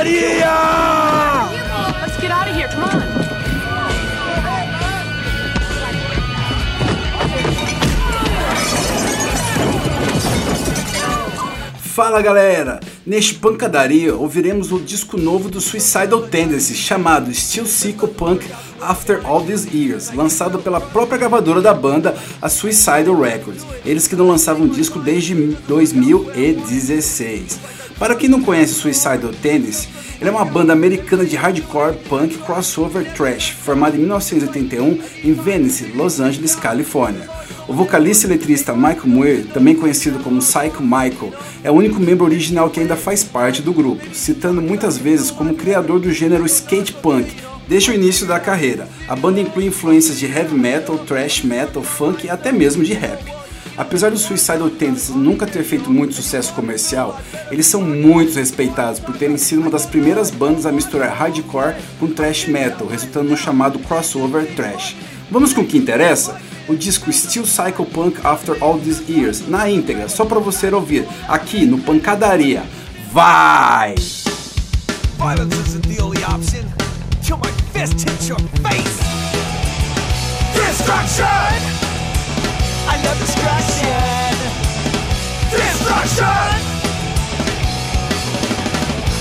pancadaria! Let's get out of here. Come on. Fala galera! Neste Pancadaria ouviremos o disco novo do Suicidal Tendencies chamado Still Psycho Punk After All These Years, lançado pela própria gravadora da banda, a Suicidal Records, eles que não lançavam disco desde 2016. Para quem não conhece Suicidal Tendencies, ele é uma banda americana de hardcore punk crossover trash, formada em 1981 em Venice, Los Angeles, Califórnia. O vocalista e letrista Michael Muir, também conhecido como Psycho Michael, é o único membro original que ainda faz parte do grupo, citando muitas vezes como criador do gênero skate punk. Desde o início da carreira, a banda inclui influências de heavy metal, thrash metal, funk e até mesmo de rap. Apesar do Suicidal Tendencies nunca ter feito muito sucesso comercial, eles são muito respeitados por terem sido uma das primeiras bandas a misturar hardcore com thrash metal, resultando no chamado crossover thrash. Vamos com o que interessa? O disco Still Psycho Punk After All These Years, na íntegra, só para você ouvir, aqui no Pancadaria. Vai! Violence isn't the only option. Till my fist hits your face. Destruction! I destruction. Destruction!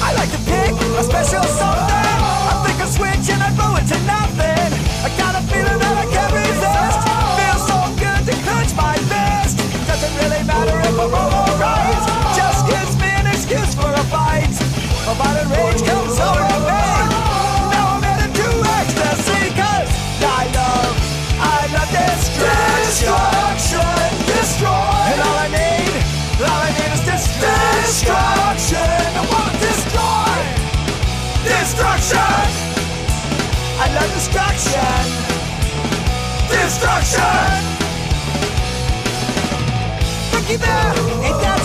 I like to pick a special something. I flick a switch and I blow it to nothing. I got a feeling that I can't resist. Feels so good to clench my fist. Doesn't really matter if I'm wrong or right. Just gives me an excuse for a fight. My violent rage destruction. Destroy. And all I need, all I need is dis- destruction. I wanna destroy. Destruction. I love destruction. Destruction. Looky there, ain't that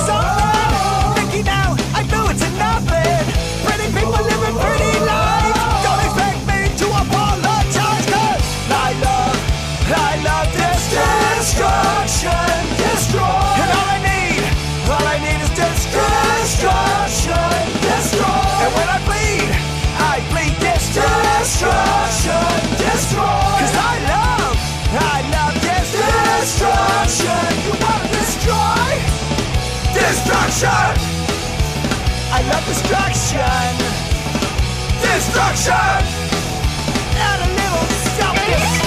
destruction. Destroy. 'Cause I love, I love this destruction. You wanna destroy? Destruction. I love destruction. Destruction. And a little self-destruction.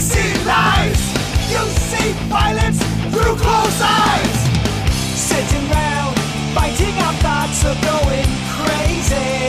See lies. You see violence through closed eyes. Sitting round, biting our thoughts of going crazy.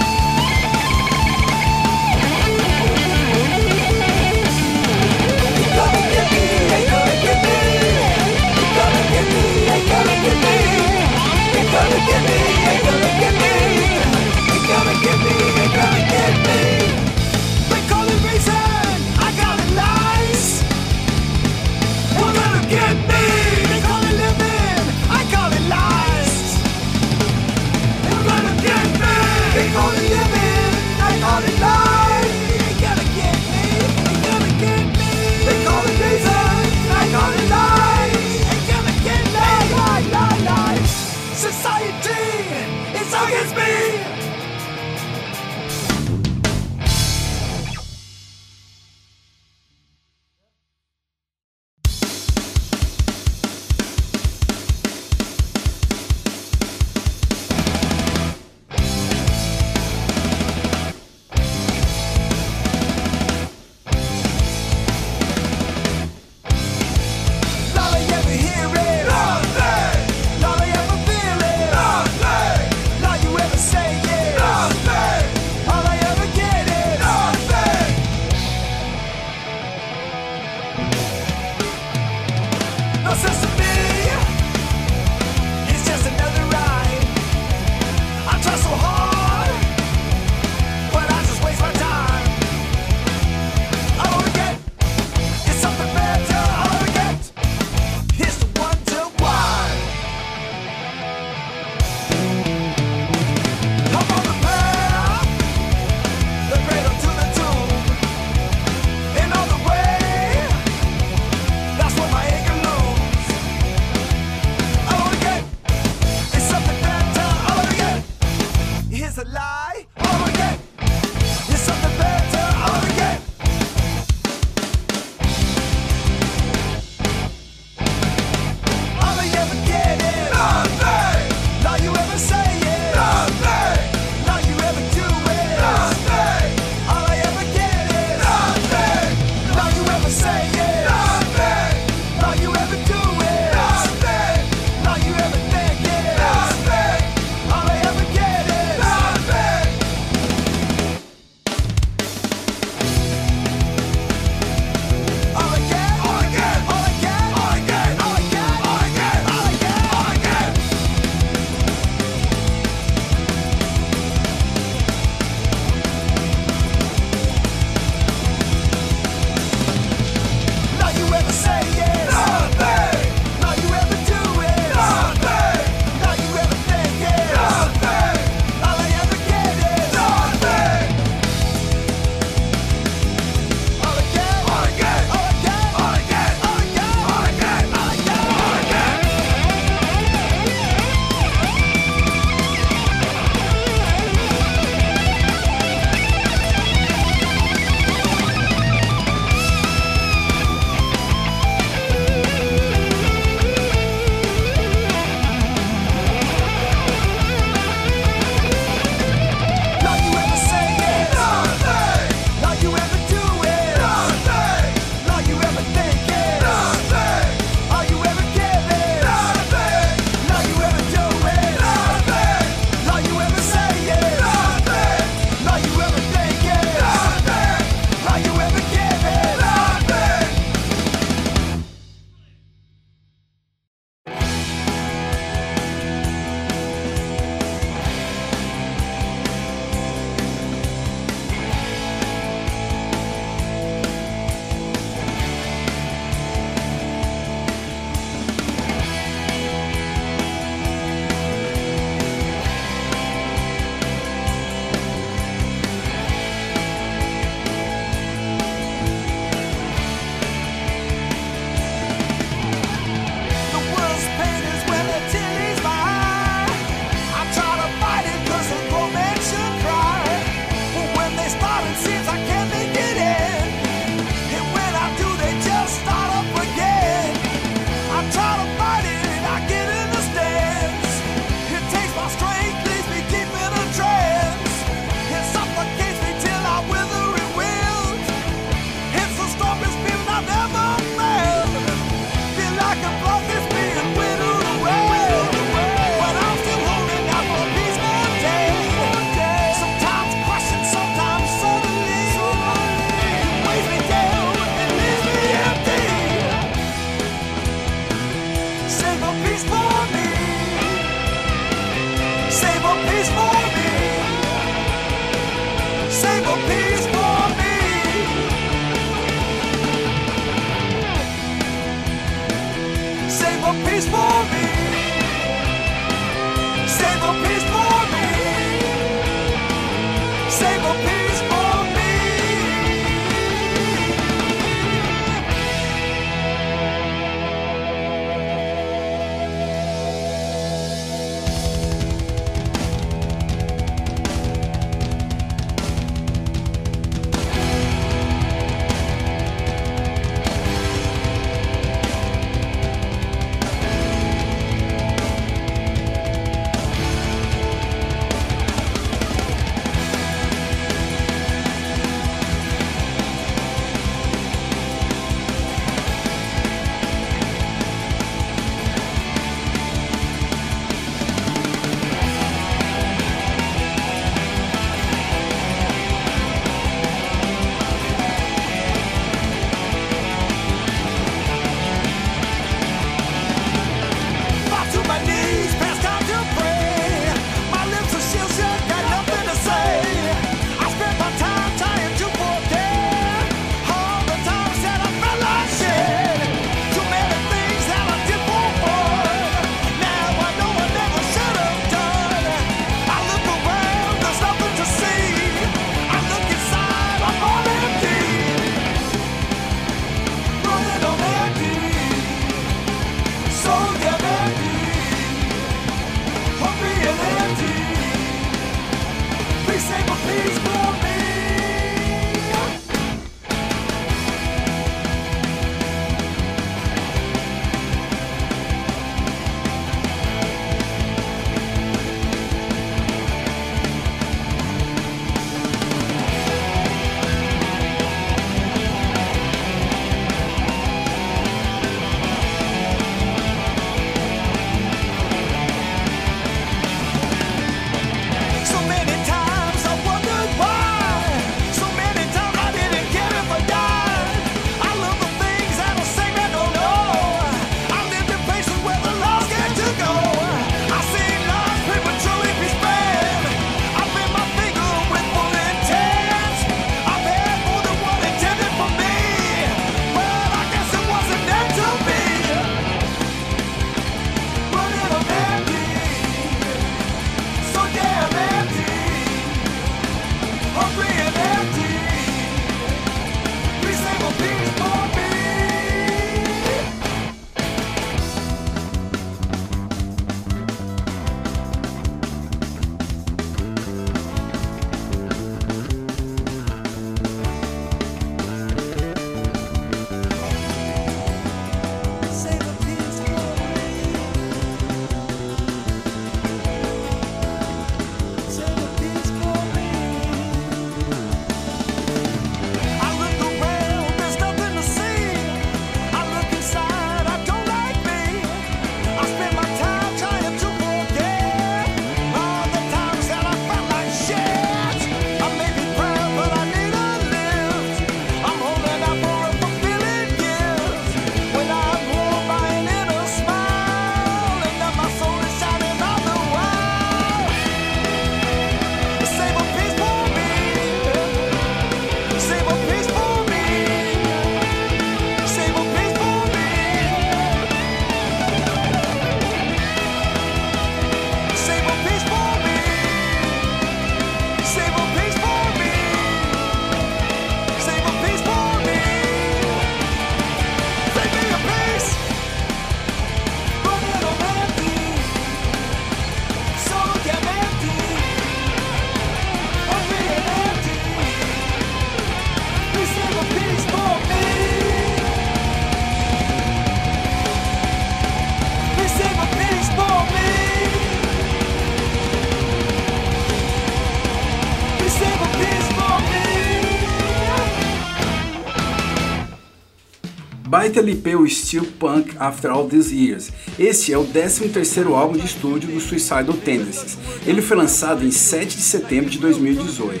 Baita LP o Still Punk After All These Years. Este é o 13º álbum de estúdio do Suicidal Tendencies. Ele foi lançado em 7 de setembro de 2018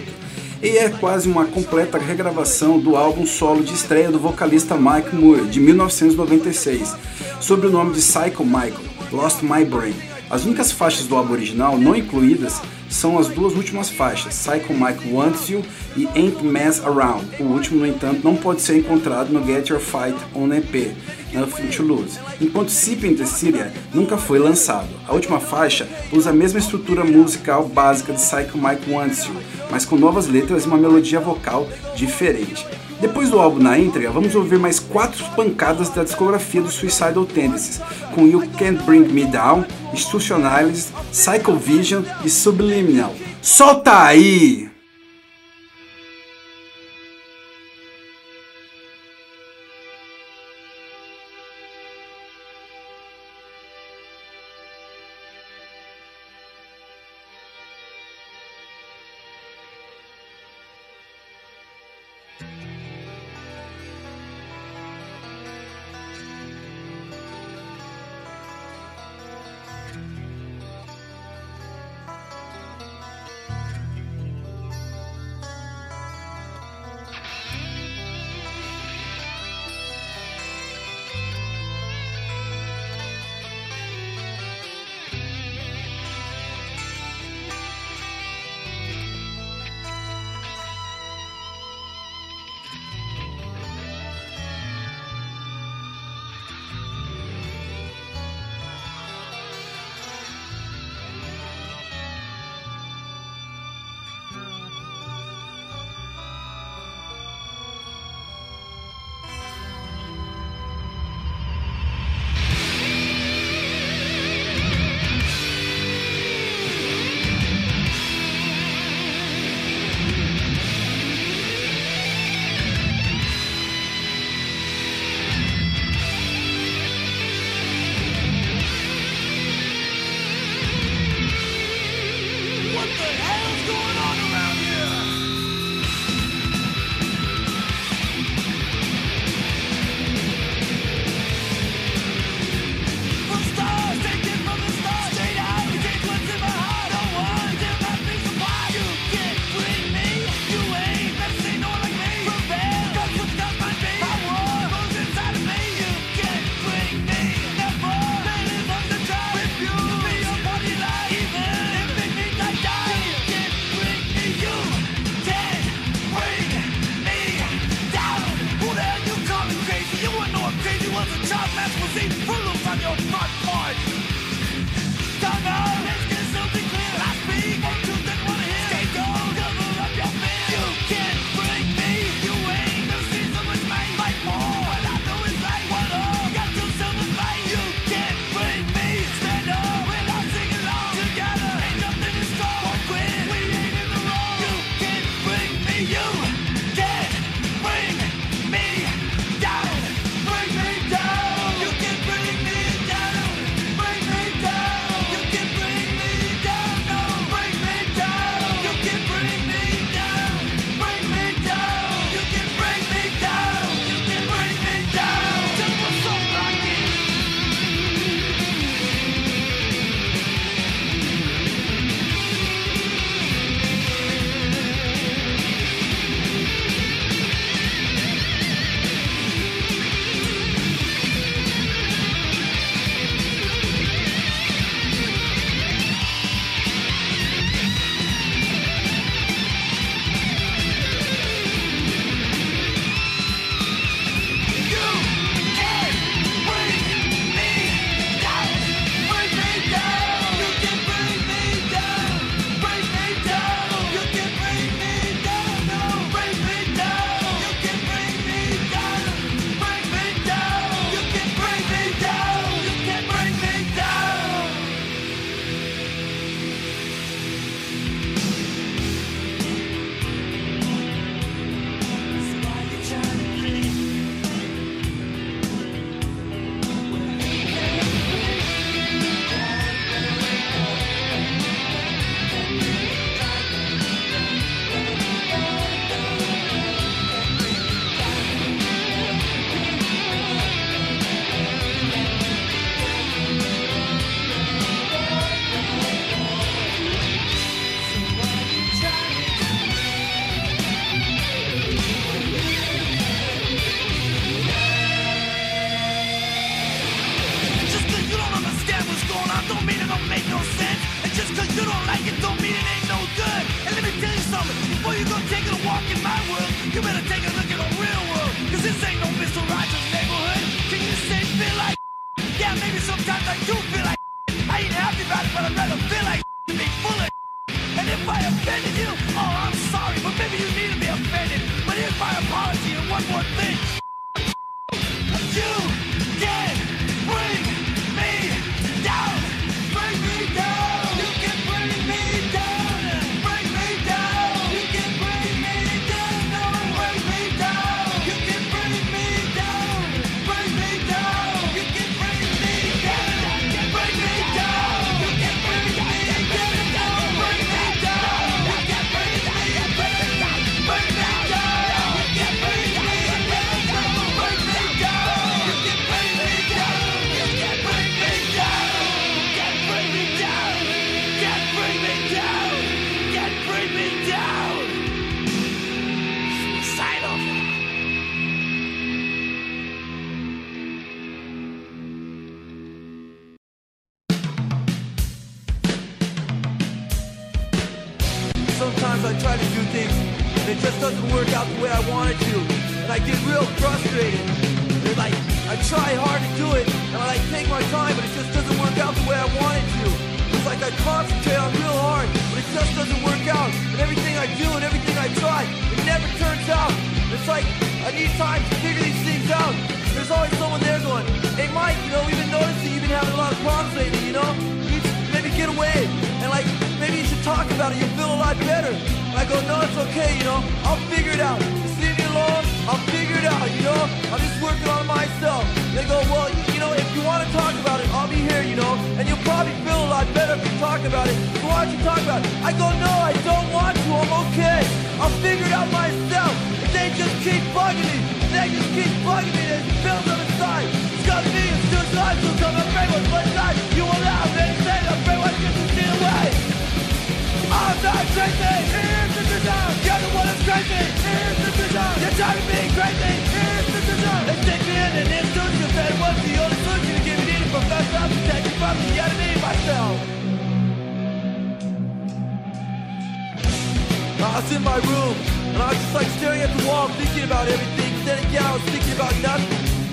e é quase uma completa regravação do álbum solo de estreia do vocalista Mike Moore, de 1996, sob o nome de Psycho Michael, Lost My Brain. As únicas faixas do álbum original não incluídas são as duas últimas faixas, Psycho Mike Wants You e Ain't Mess Around. O último, no entanto, não pode ser encontrado no Get Your Fight on EP, Nothing to Lose, enquanto Sip in the Syria nunca foi lançado. A última faixa usa a mesma estrutura musical básica de Psycho Mike Wants You, mas com novas letras e uma melodia vocal diferente. Depois do álbum na entrega, vamos ouvir mais quatro pancadas da discografia do Suicidal Tendencies, com You Can't Bring Me Down, Institutionalized, Psycho Vision e Subliminal. Solta aí!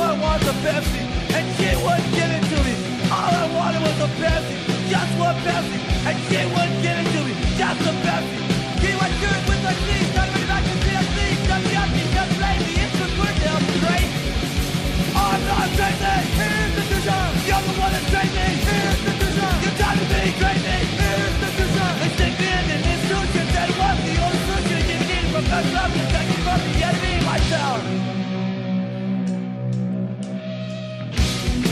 All I want is a Pepsi. And she wouldn't give it to me. All I wanted was a Pepsi. Just one Pepsi. And she wouldn't give it to me. Just a Pepsi. Give my shirt with my sleeves. Not really back to CFC. Just the empty, just lazy. It's just work now. Great. I'm not crazy. Here's the design. You're the one that's crazy. Here's the design. You're driving me crazy. Here's the design. They stick me in an institution. It was the only solution to me need from love. Protect me from the enemy myself.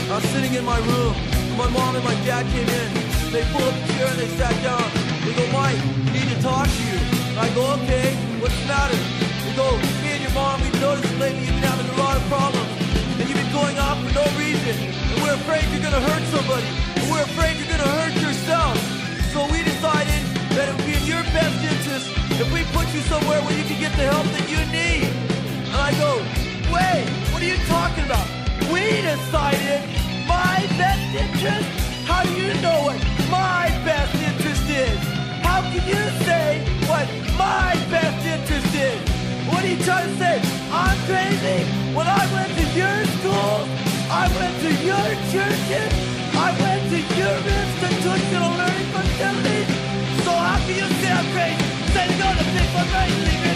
I was sitting in my room. My mom and my dad came in. They pulled up a chair and they sat down. They go, Mike, we need to talk to you. I go, okay, what's the matter? They go, me and your mom, we've noticed lately you've been having a lot of problems. And you've been going off for no reason. And we're afraid you're gonna hurt somebody. And we're afraid you're gonna hurt yourself. So we decided that it would be in your best interest if we put you somewhere where you can get the help that you need. And I go, wait, what are you talking about? We decided my best interest? How do you know what my best interest is? How can you say what my best interest is? What are you trying to say? I'm crazy? When I went to your school, I went to your churches, I went to your institutional learning facilities. So how can you say I'm crazy? Say go to pick my brain, leave me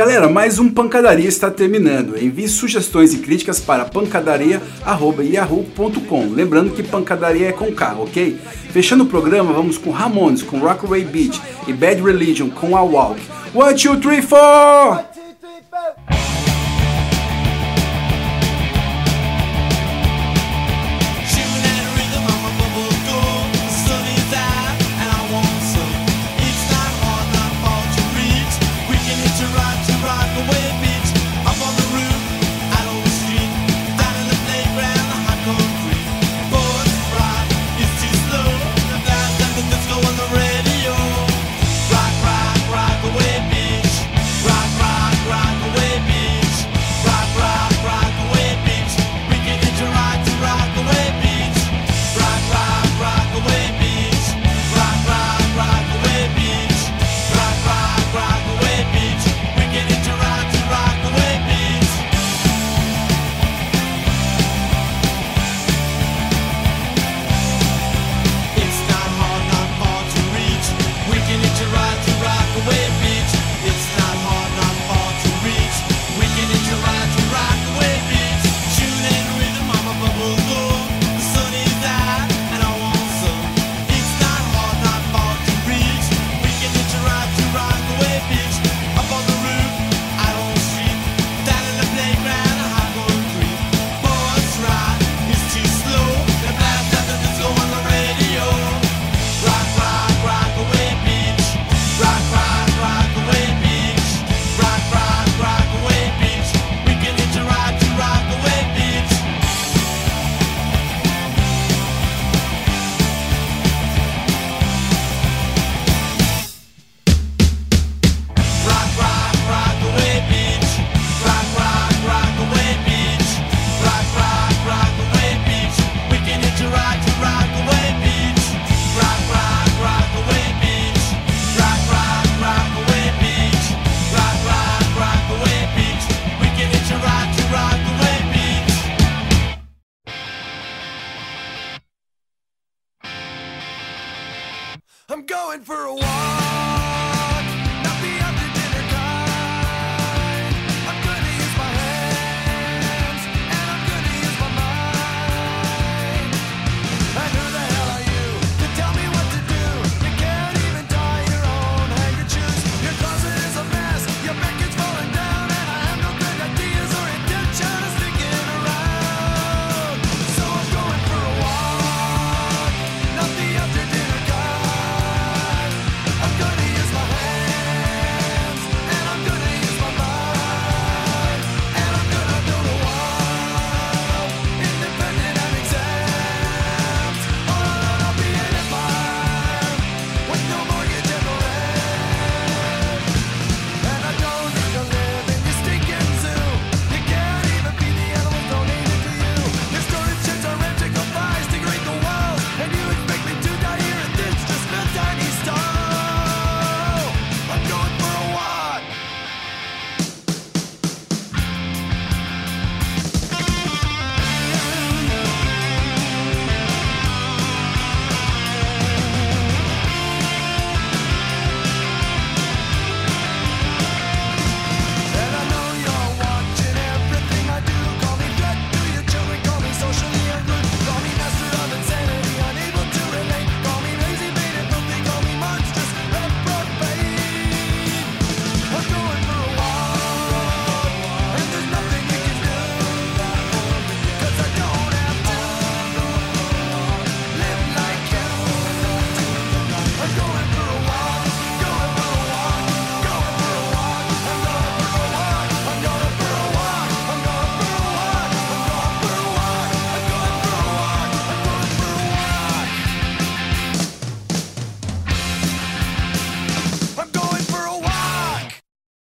Galera, mais um Pancadaria está terminando. Envie sugestões e críticas para pancadaria.yahoo.com. Lembrando que pancadaria é com carro, ok? Fechando o programa, vamos com Ramones, com Rockaway Beach e Bad Religion com A Walk. One, two, three, four!